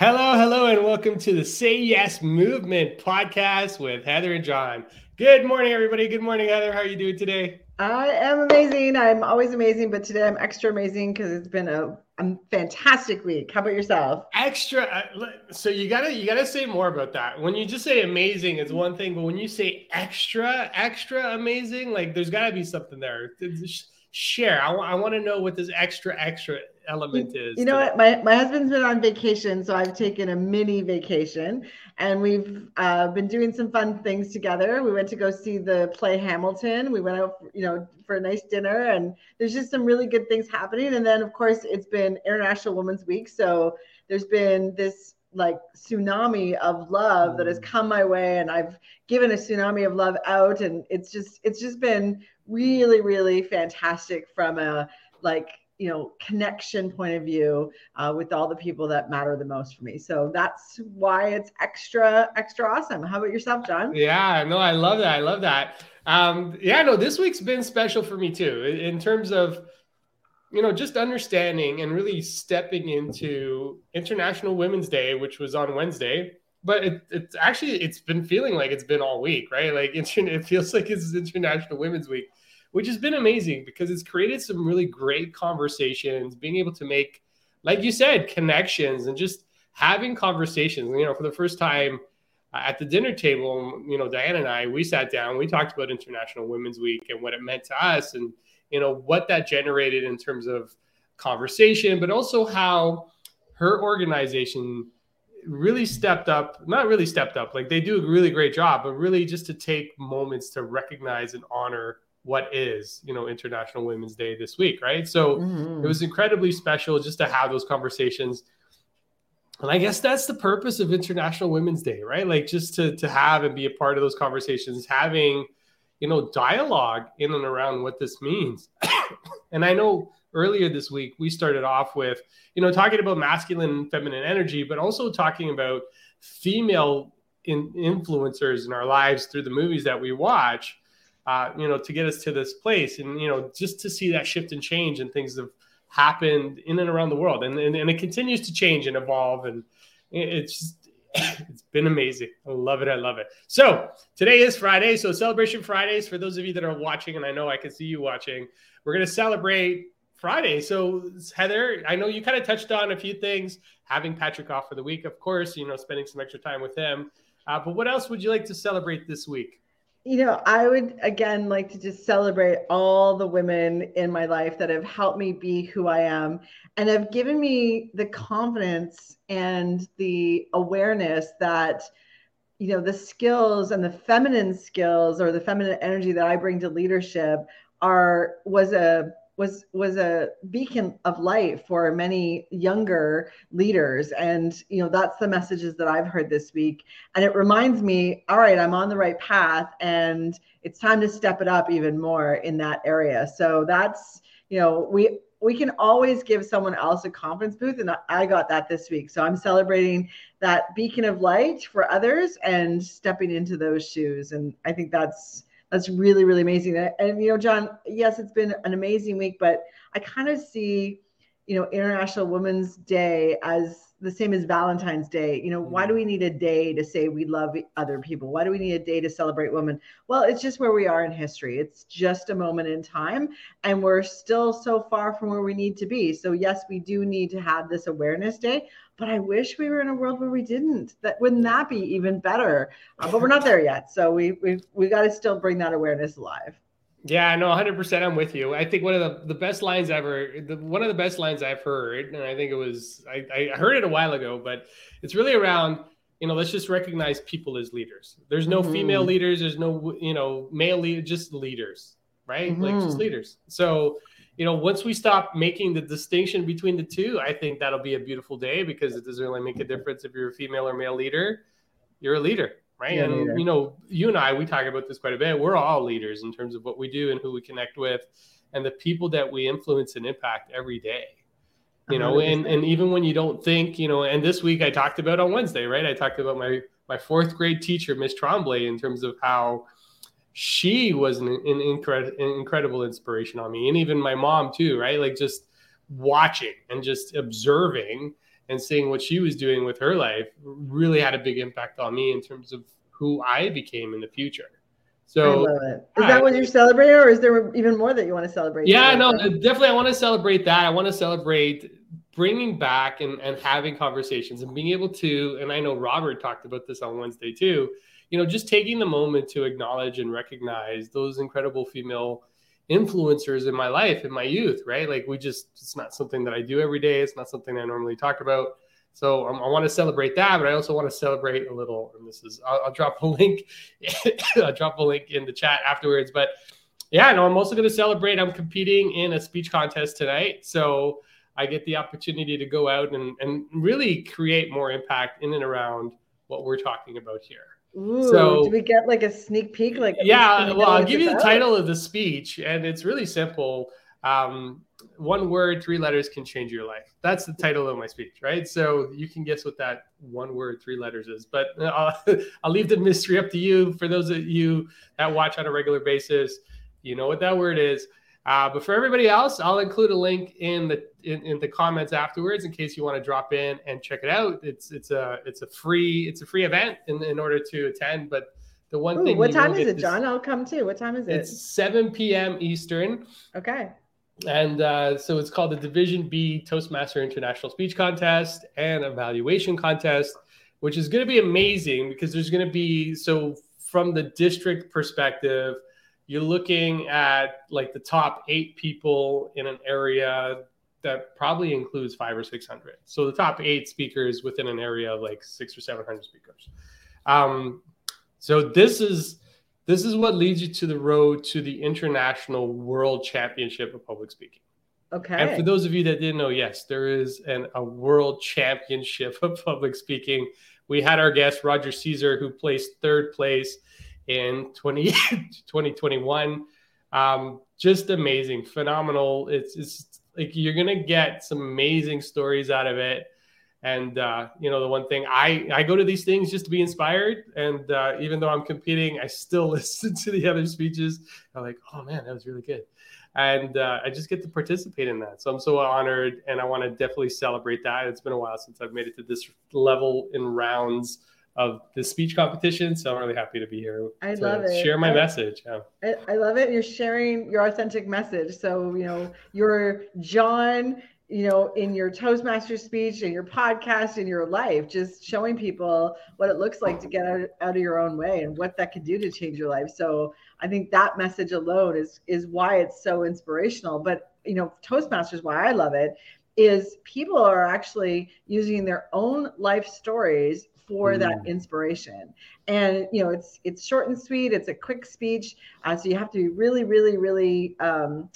Hello, hello, and welcome to the Say Yes Movement podcast with Heather and John. Good morning, everybody. Good morning, Heather. How are you doing today? I am amazing. I'm always amazing, but today I'm extra amazing because it's been a, a fantastic week. How about yourself? Extra. Uh, so you gotta you gotta say more about that. When you just say amazing, it's one thing, but when you say extra, extra amazing, like there's got to be something there. Share. I, I want to know what this extra extra element is. You know what? My, my husband's been on vacation, so I've taken a mini vacation and we've uh, been doing some fun things together. We went to go see the play Hamilton. We went out, you know, for a nice dinner and there's just some really good things happening. And then, of course, it's been International Women's Week. So there's been this like tsunami of love that has mm. come my way and I've given a tsunami of love out and it's just it's just been really really fantastic from a like you know connection point of view uh, with all the people that matter the most for me. So that's why it's extra extra awesome. How about yourself john? Yeah no i love that i love that. Um, yeah no this week's been special for me too in terms of you know just understanding and really stepping into international women's day which was on wednesday. But it, it's actually it's been feeling like it's been all week right? Like it feels like it's international women's week which has been amazing because it's created some really great conversations, being able to make, like you said, connections and just having conversations. You know, for the first time at the dinner table, you know, Diane and I, we sat down, we talked about International Women's Week and what it meant to us and, you know, what that generated in terms of conversation, but also how her organization really stepped up not really stepped up like they do a really great job but really just to take moments to recognize and honor what is you know international women's day this week right? So mm-hmm. it was incredibly special just to have those conversations. And i guess that's the purpose of international women's day right? Like just to to have and be a part of those conversations having you know dialogue in and around what this means. And i know earlier this week we started off with you know talking about masculine and feminine energy but also talking about female in influencers in our lives through the movies that we watch uh, you know, to get us to this place. And, you know, just to see that shift and change and things have happened in and around the world. And, and, and it continues to change and evolve. And it's just, it's been amazing. I love it. I love it. So today is Friday. So celebration Fridays for those of you that are watching, and I know I can see you watching, we're going to celebrate Friday. So Heather, I know you kind of touched on a few things, having Patrick off for the week, of course, you know, spending some extra time with him. Uh, but what else would you like to celebrate this week? You know, I would again like to just celebrate all the women in my life that have helped me be who I am and have given me the confidence and the awareness that, you know, the skills and the feminine skills or the feminine energy that I bring to leadership are was a was was a beacon of light for many younger leaders. And you know that's the messages that i've heard this week. And it reminds me all right i'm on the right path and it's time to step it up even more in that area. So that's you know we we can always give someone else a confidence booth and i got that this week. So i'm celebrating that beacon of light for others and stepping into those shoes. And i think that's that's really really amazing. And, you know john yes it's been an amazing week but i kind of see you know international women's day as the same as valentine's day. You know mm-hmm. why do we need a day to say we love other people? Why do we need a day to celebrate women? Well it's just where we are in history. It's just a moment in time and we're still so far from where we need to be. So yes we do need to have this awareness day but I wish we were in a world where we didn't. That wouldn't that be even better? Uh, but we're not there yet, so we we we got to still bring that awareness alive. Yeah, no, 100%. I'm with you. I think one of the, the best lines ever, the, one of the best lines I've heard, and I think it was, I, I heard it a while ago, but it's really around, you know, let's just recognize people as leaders. There's no mm-hmm. female leaders, there's no, you know, male lead, just leaders, right? Mm-hmm. Like just mm-hmm. leaders. So, you know, once we stop making the distinction between the two, I think that'll be a beautiful day because it doesn't really make a difference if you're a female or male leader. You're a leader, right? Yeah, and you know, you and I, we talk about this quite a bit. We're all leaders in terms of what we do and who we connect with, and the people that we influence and impact every day. You know, and and even when you don't think, you know, and this week I talked about on Wednesday, right? I talked about my my fourth grade teacher, Miss Tremblay, in terms of how she was an, an, incredible, incredible inspiration on me and even my mom too right like just watching and just observing and seeing what she was doing with her life really had a big impact on me in terms of who I became in the future. So, is that what you're celebrating, or is there even more that you want to celebrate? Yeah, no, definitely. I want to celebrate that. I want to celebrate bringing back and, and having conversations and being able to. And I know Robert talked about this on Wednesday too. You know, just taking the moment to acknowledge and recognize those incredible female influencers in my life in my youth. Right? Like we just, it's not something that I do every day. It's not something I normally talk about. So um, I want to celebrate that, but I also want to celebrate a little. And this is I'll, I'll drop a link. I'll drop a link in the chat afterwards. But yeah, no, I'm also going to celebrate. I'm competing in a speech contest tonight, so I get the opportunity to go out and and really create more impact in and around what we're talking about here. Ooh, so, do we get like a sneak peek? Like, yeah, well, I'll give you the title of the speech, and it's really simple. Um, one word, three letters can change your life. That's the title of my speech, right? So you can guess what that one word, three letters is. But I'll, I'll leave the mystery up to you. For those of you that watch on a regular basis, you know what that word is. Uh, but for everybody else, I'll include a link in the in, in, the comments afterwards in case you want to drop in and check it out. It's it's a it's a free it's a free event in, in order to attend. But the one Ooh, thing what time is it, John? I'll come too. What time is it? It's 7 p.m. Eastern. Okay and uh, so it's called the Division B Toastmaster International Speech Contest and Evaluation Contest, which is going to be amazing because there's going to be so from the district perspective, you're looking at like the top eight people in an area that probably includes five or six hundred. So the top eight speakers within an area of like six or seven hundred speakers. Um, so this is this is what leads you to the road to the International World Championship of Public Speaking. Okay. And for those of you that didn't know, yes, there is an, a World Championship of Public Speaking. We had our guest, Roger Caesar, who placed third place in 20, 2021. Um, just amazing, phenomenal. It's, it's like you're going to get some amazing stories out of it. And uh, you know, the one thing I I go to these things just to be inspired, and uh, even though I'm competing, I still listen to the other speeches. I'm like, oh man, that was really good, and uh, I just get to participate in that. So I'm so honored, and I want to definitely celebrate that. It's been a while since I've made it to this level in rounds of the speech competition. So I'm really happy to be here. I love it. Share my I, message. Yeah. I, I, love it. You're sharing your authentic message. So, you know, you're John you know, in your Toastmaster speech, in your podcast, in your life, just showing people what it looks like to get out, out of your own way and what that could do to change your life. So I think that message alone is is why it's so inspirational. But you know, Toastmasters, why I love it is people are actually using their own life stories for mm. that inspiration and you know it's it's short and sweet it's a quick speech uh, so you have to be really really really um,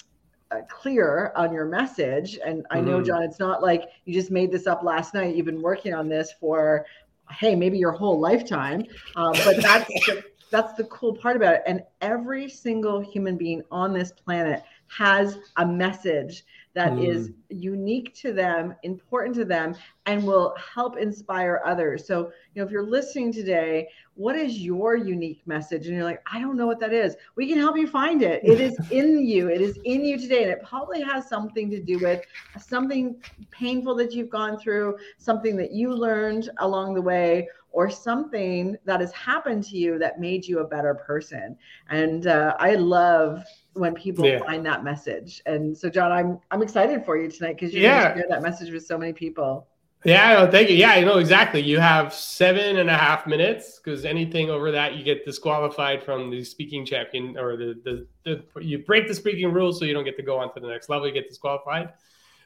uh, clear on your message. And I know, mm-hmm. John, it's not like you just made this up last night. You've been working on this for, hey, maybe your whole lifetime. Uh, but that's the, that's the cool part about it. And every single human being on this planet has a message that mm. is unique to them, important to them, and will help inspire others. So, you know, if you're listening today, what is your unique message? And you're like, I don't know what that is. We can help you find it. It is in you. It is in you today. And it probably has something to do with something painful that you've gone through, something that you learned along the way, or something that has happened to you that made you a better person. And uh, I love when people yeah. find that message. And so, John, I'm I'm excited for you tonight because you're yeah. going to share that message with so many people. Yeah, thank you. Yeah, you know exactly. You have seven and a half minutes because anything over that, you get disqualified from the speaking champion or the, the, the you break the speaking rules, so you don't get to go on to the next level. You get disqualified.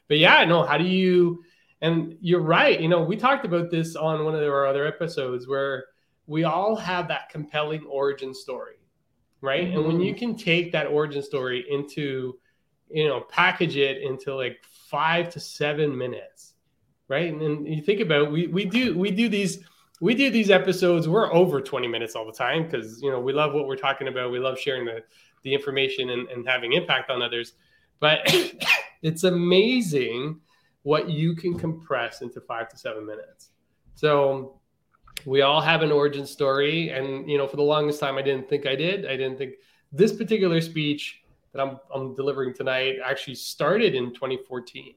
But yeah, no. How do you? And you're right. You know, we talked about this on one of our other episodes where we all have that compelling origin story right? Mm-hmm. And when you mm-hmm. can take that origin story into, you know, package it into like five to seven minutes, right? And, and you think about it, we we do we do these we do these episodes. We're over twenty minutes all the time because you know we love what we're talking about. We love sharing the the information and, and having impact on others. But it's amazing what you can compress into five to seven minutes. So we all have an origin story and you know for the longest time i didn't think i did i didn't think this particular speech that i'm, I'm delivering tonight actually started in 2014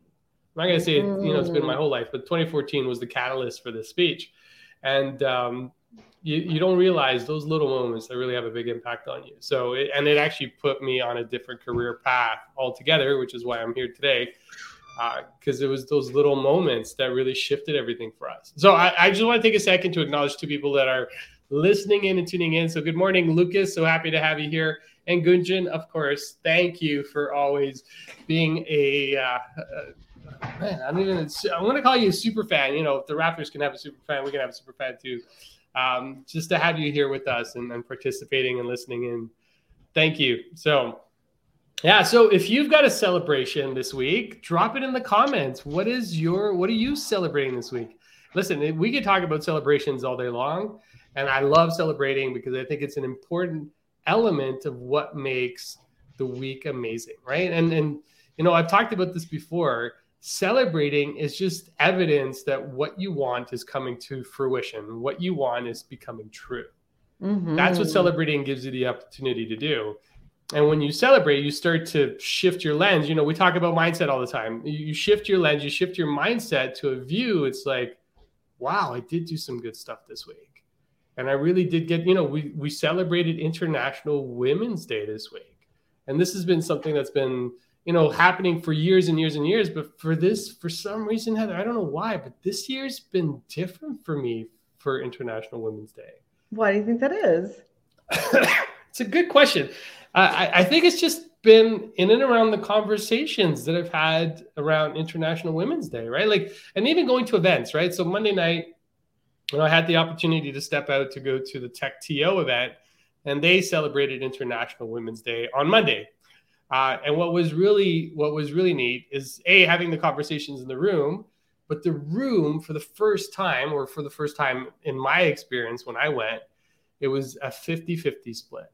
I'm not going to say, mm. you know, it's been my whole life, but 2014 was the catalyst for this speech. And um, you, you don't realize those little moments that really have a big impact on you. So, it, and it actually put me on a different career path altogether, which is why I'm here today. Because uh, it was those little moments that really shifted everything for us. So, I, I just want to take a second to acknowledge two people that are listening in and tuning in. So, good morning, Lucas. So happy to have you here. And Gunjan, of course, thank you for always being a. Uh, uh, man, I'm even. I'm to call you a super fan. You know, if the Raptors can have a super fan, we can have a super fan too um, just to have you here with us and, and participating and listening in. Thank you. So, yeah. So if you've got a celebration this week, drop it in the comments. What is your, what are you celebrating this week? Listen, we could talk about celebrations all day long. And I love celebrating because I think it's an important element of what makes the week amazing. Right. And, and, you know, I've talked about this before celebrating is just evidence that what you want is coming to fruition. What you want is becoming true. Mm-hmm. That's what celebrating gives you the opportunity to do. And when you celebrate, you start to shift your lens. You know, we talk about mindset all the time. You shift your lens, you shift your mindset to a view. It's like, wow, I did do some good stuff this week. And I really did get, you know, we, we celebrated International Women's Day this week. And this has been something that's been you know, happening for years and years and years. But for this, for some reason, Heather, I don't know why, but this year's been different for me for International Women's Day. Why do you think that is? it's a good question. I, I think it's just been in and around the conversations that I've had around International Women's Day, right? Like, and even going to events, right? So Monday night, you know, I had the opportunity to step out to go to the Tech TO event, and they celebrated International Women's Day on Monday. Uh, and what was really what was really neat is a having the conversations in the room, but the room for the first time, or for the first time in my experience when I went, it was a 50-50 split.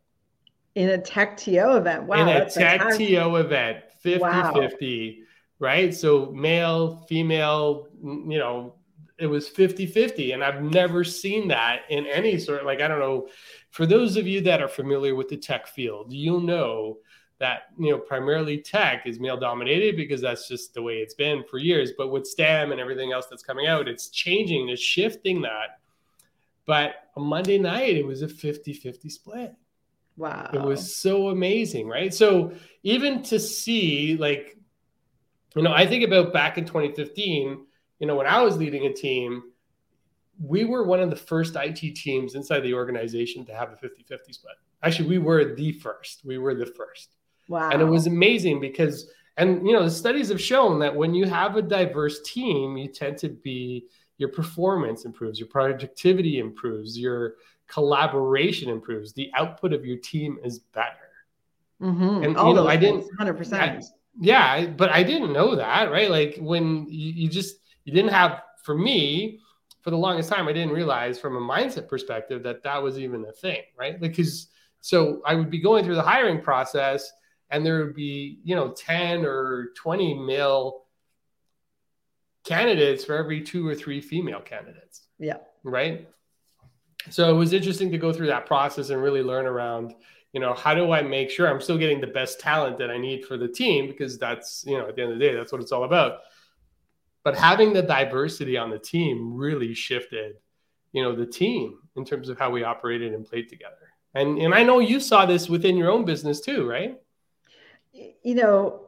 In a tech TO event. Wow. In a tech fantastic. TO event, 50-50. Right. So male, female, you know, it was 50-50. And I've never seen that in any sort like I don't know. For those of you that are familiar with the tech field, you'll know that you know primarily tech is male dominated because that's just the way it's been for years but with stem and everything else that's coming out it's changing it's shifting that but on monday night it was a 50-50 split wow it was so amazing right so even to see like you know i think about back in 2015 you know when i was leading a team we were one of the first IT teams inside the organization to have a 50 50 split. Actually, we were the first. We were the first. Wow. And it was amazing because, and you know, the studies have shown that when you have a diverse team, you tend to be, your performance improves, your productivity improves, your collaboration improves, the output of your team is better. Mm-hmm. And, All you know, I didn't, 100%. I, yeah, but I didn't know that, right? Like when you, you just, you didn't have, for me, for the longest time, I didn't realize from a mindset perspective that that was even a thing, right? Because so I would be going through the hiring process and there would be you know 10 or 20 male candidates for every two or three female candidates yeah right so it was interesting to go through that process and really learn around you know how do i make sure i'm still getting the best talent that i need for the team? Because that's you know at the end of the day that's what it's all about. But having the diversity on the team really shifted you know the team in terms of how we operated and played together. And and i know you saw this within your own business too right? You know,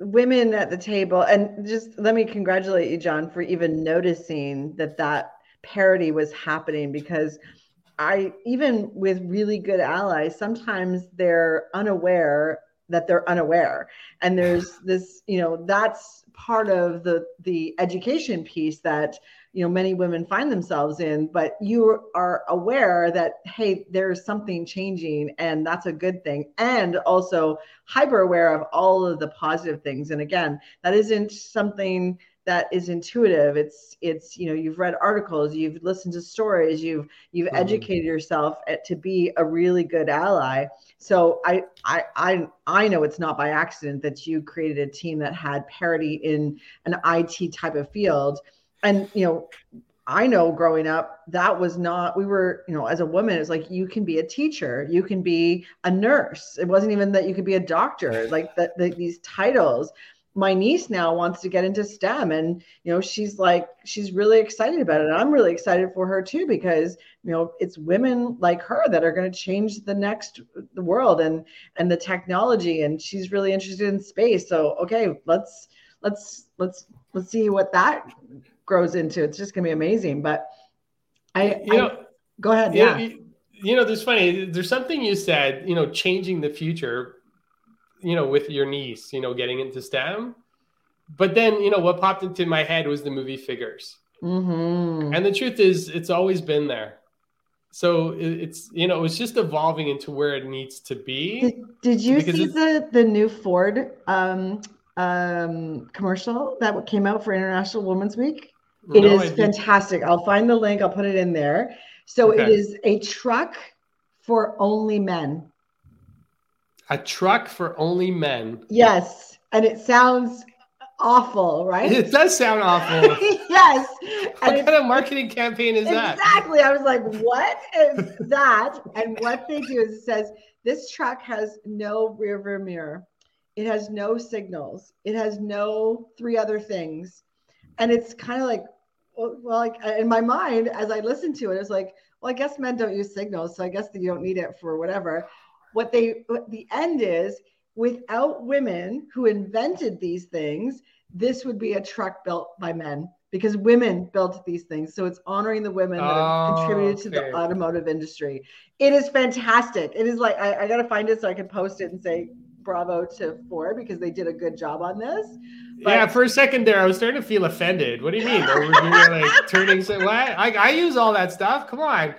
women at the table, and just let me congratulate you, John, for even noticing that that parity was happening because I, even with really good allies, sometimes they're unaware that they're unaware. And there's this, you know, that's part of the the education piece that you know many women find themselves in but you are aware that hey there's something changing and that's a good thing. And also hyper aware of all of the positive things. And again that isn't something that is intuitive it's it's you know you've read articles you've listened to stories you've you've mm-hmm. educated yourself at, to be a really good ally so I, I i i know it's not by accident that you created a team that had parity in an it type of field and you know I know growing up, that was not, we were, you know, as a woman, it's like you can be a teacher, you can be a nurse. It wasn't even that you could be a doctor, like that the, these titles. My niece now wants to get into STEM and you know she's like she's really excited about it. And I'm really excited for her too because you know it's women like her that are going to change the next the world and and the technology and she's really interested in space. So okay, let's let's let's let's see what that grows into. It's just going to be amazing. But I you I, know go ahead. Yeah. You, you know, there's funny. There's something you said. You know, changing the future you know, with your niece, you know, getting into STEM. But then, you know, what popped into my head was the movie Figures. Mm-hmm. And the truth is, it's always been there. So it's you know it's just evolving into where it needs to be. Did, did you see the the new Ford um, um, commercial that came out for International Women's Week? It no, is fantastic. I'll find the link. I'll put it in there. So okay. it is a truck for only men. A truck for only men. Yes. And it sounds awful, right? It does sound awful. yes. What and kind of marketing campaign is exactly. that? Exactly. I was like, what is that? And what they do is it says this truck has no rear view mirror. It has no signals. It has no three other things. And it's kind of like, well, like uh, in my mind, as I listened to it, it's like, well, I guess men don't use signals, so I guess that you don't need it for whatever what they what the end is without women who invented these things this would be a truck built by men because women built these things so it's honoring the women that have oh, contributed okay. to the oh, automotive industry it is fantastic it is like I, I gotta find it so i can post it and say bravo to ford because they did a good job on this but, yeah, for a second there, I was starting to feel offended. What do you mean? Are we like turning? What? I, I use all that stuff. Come on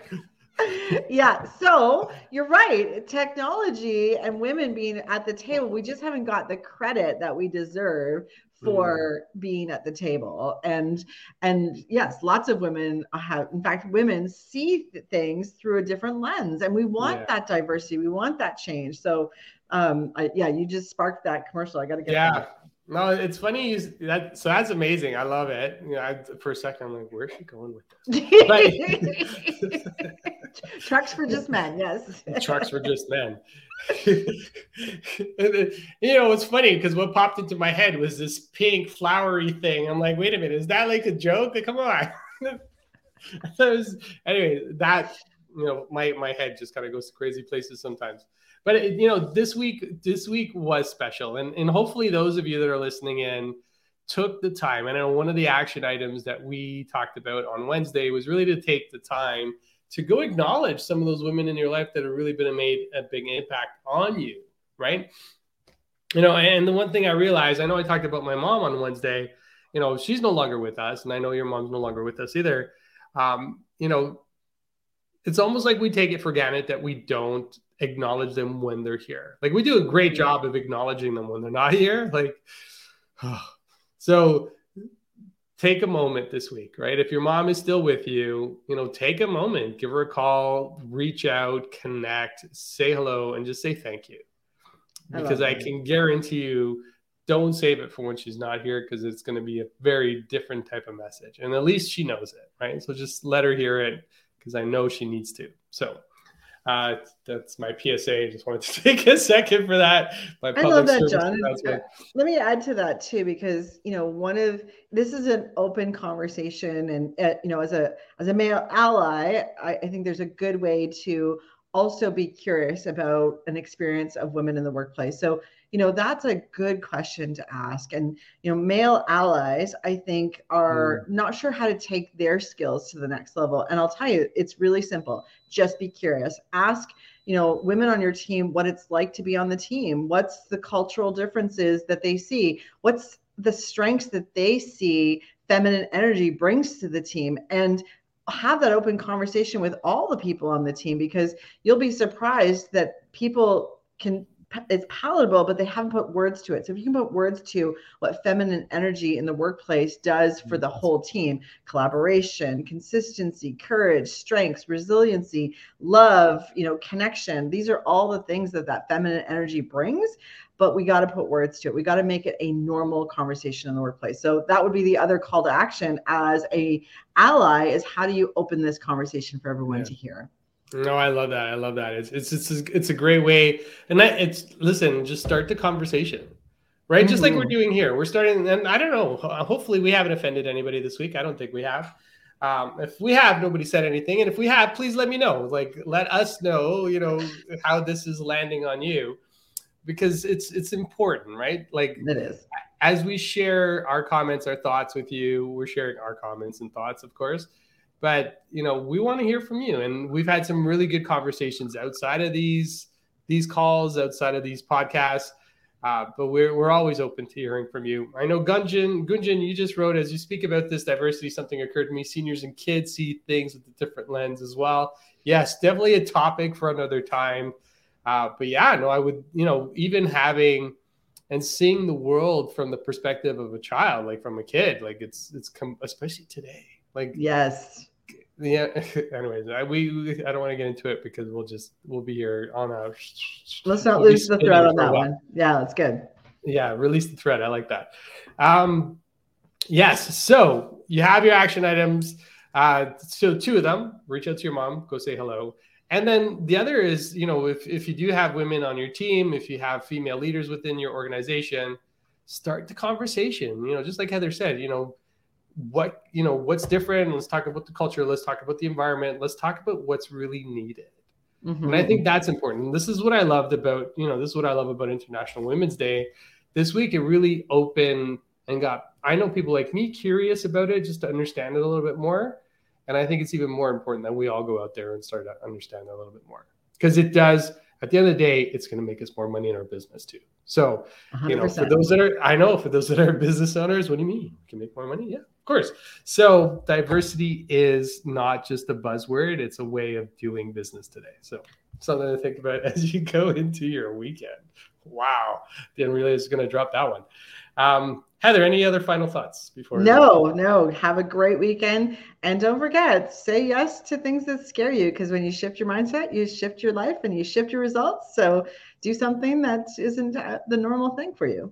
yeah. So you're right. Technology and women being at the table, we just haven't got the credit that we deserve for mm. being at the table and and yes lots of women have in fact women see things through a different lens and we want yeah. that diversity we want that change so um I, yeah you just sparked that commercial i gotta get yeah that. No, it's funny. You, that so that's amazing. I love it. You know, I, for a second, I'm like, where's she going with this? Trucks for just men, yes. Trucks for just men. you know, it's funny because what popped into my head was this pink flowery thing. I'm like, wait a minute, is that like a joke? Like, come on. was, anyway, that you know, my my head just kind of goes to crazy places sometimes but it, you know this week this week was special. And and hopefully those of you that are listening in took the time. And I know one of the action items that we talked about on wednesday was really to take the time to go acknowledge some of those women in your life that have really been made a big impact on you right? You know and the one thing i realized i know i talked about my mom on wednesday you know she's no longer with us and i know your mom's no longer with us either. Um, you know it's almost like we take it for granted that we don't acknowledge them when they're here. Like we do a great job of acknowledging them when they're not here. Like, so take a moment this week, right? If your mom is still with you, you know, take a moment, give her a call, reach out, connect, say hello, and just say thank you. Because I, I can guarantee you, don't save it for when she's not here because it's going to be a very different type of message. And at least she knows it, right? So just let her hear it because I know she needs to. So uh, that's my PSA. Just wanted to take a second for that. My I love that, John. Let me add to that too, because you know, one of this is an open conversation, and uh, you know, as a as a male ally, I, I think there's a good way to also be curious about an experience of women in the workplace. So you know that's a good question to ask. And you know male allies i think are mm. not sure how to take their skills to the next level. And i'll tell you it's really simple. Just be curious. Ask you know women on your team what it's like to be on the team. What's the cultural differences that they see? What's the strengths that they see feminine energy brings to the team? And have that open conversation with all the people on the team because you'll be surprised that people can it's palatable, but they haven't put words to it. So if you can put words to what feminine energy in the workplace does for the whole team, collaboration, consistency, courage, strengths, resiliency, love, you know, connection. These are all the things that that feminine energy brings, but we got to put words to it. We got to make it a normal conversation in the workplace. So that would be the other call to action as a ally is how do you open this conversation for everyone yeah. to hear? No, I love that. I love that. It's it's it's it's a great way, and that it's listen. Just start the conversation, right? Mm-hmm. Just like we're mm-hmm. doing here. We're starting, and I don't know. Hopefully, we haven't offended anybody this week. I don't think we have. Um, if we have, nobody said anything, and if we have, please let me know. Like, let us know, you know, how this is landing on you, because it's it's important, right? Like, it is. As we share our comments, our thoughts with you, we're sharing our comments and thoughts, of course. But you know, we want to hear from you, and we've had some really good conversations outside of these these calls, outside of these podcasts. Uh, but we're, we're always open to hearing from you. I know Gunjan, Gunjan, you just wrote as you speak about this diversity, something occurred to me. Seniors and kids see things with a different lens as well. Yes, definitely a topic for another time. Uh, but yeah, no, I would, you know, even having and seeing the world from the perspective of a child, like from a kid, like it's it's com- especially today. Like yes, yeah. Anyways, I, we, we, I don't want to get into it because we'll just we'll be here on a. Let's not we'll lose the thread on that one. Yeah, that's good. Yeah, release the thread. I like that. Um, yes. So you have your action items. Uh, so two of them. Reach out to your mom. Go say hello. And then the other is, you know, if if you do have women on your team, if you have female leaders within your organization, start the conversation. You know, just like Heather said, you know what you know what's different let's talk about the culture let's talk about the environment let's talk about what's really needed. Mm-hmm. and i think that's important. This is what i loved about you know this is what i love about international women's day. This week it really opened and got i know people like me curious about it just to understand it a little bit more. And i think it's even more important that we all go out there and start to understand a little bit more. Because it does at the end of the day it's going to make us more money in our business too so 100%. you know for those that are i know for those that are business owners what do you mean you can make more money yeah of course. So diversity is not just a buzzword, it's a way of doing business today. So something to think about as you go into your weekend. Wow. Didn't realize was going to drop that one. Um, Heather, any other final thoughts before? No, no. Have a great weekend. And don't forget, say yes to things that scare you because when you shift your mindset, you shift your life and you shift your results. So do something that isn't uh, the normal thing for you.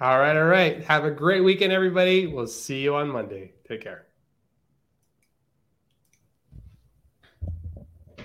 All right. All right. Have a great weekend, everybody. We'll see you on Monday. Take care.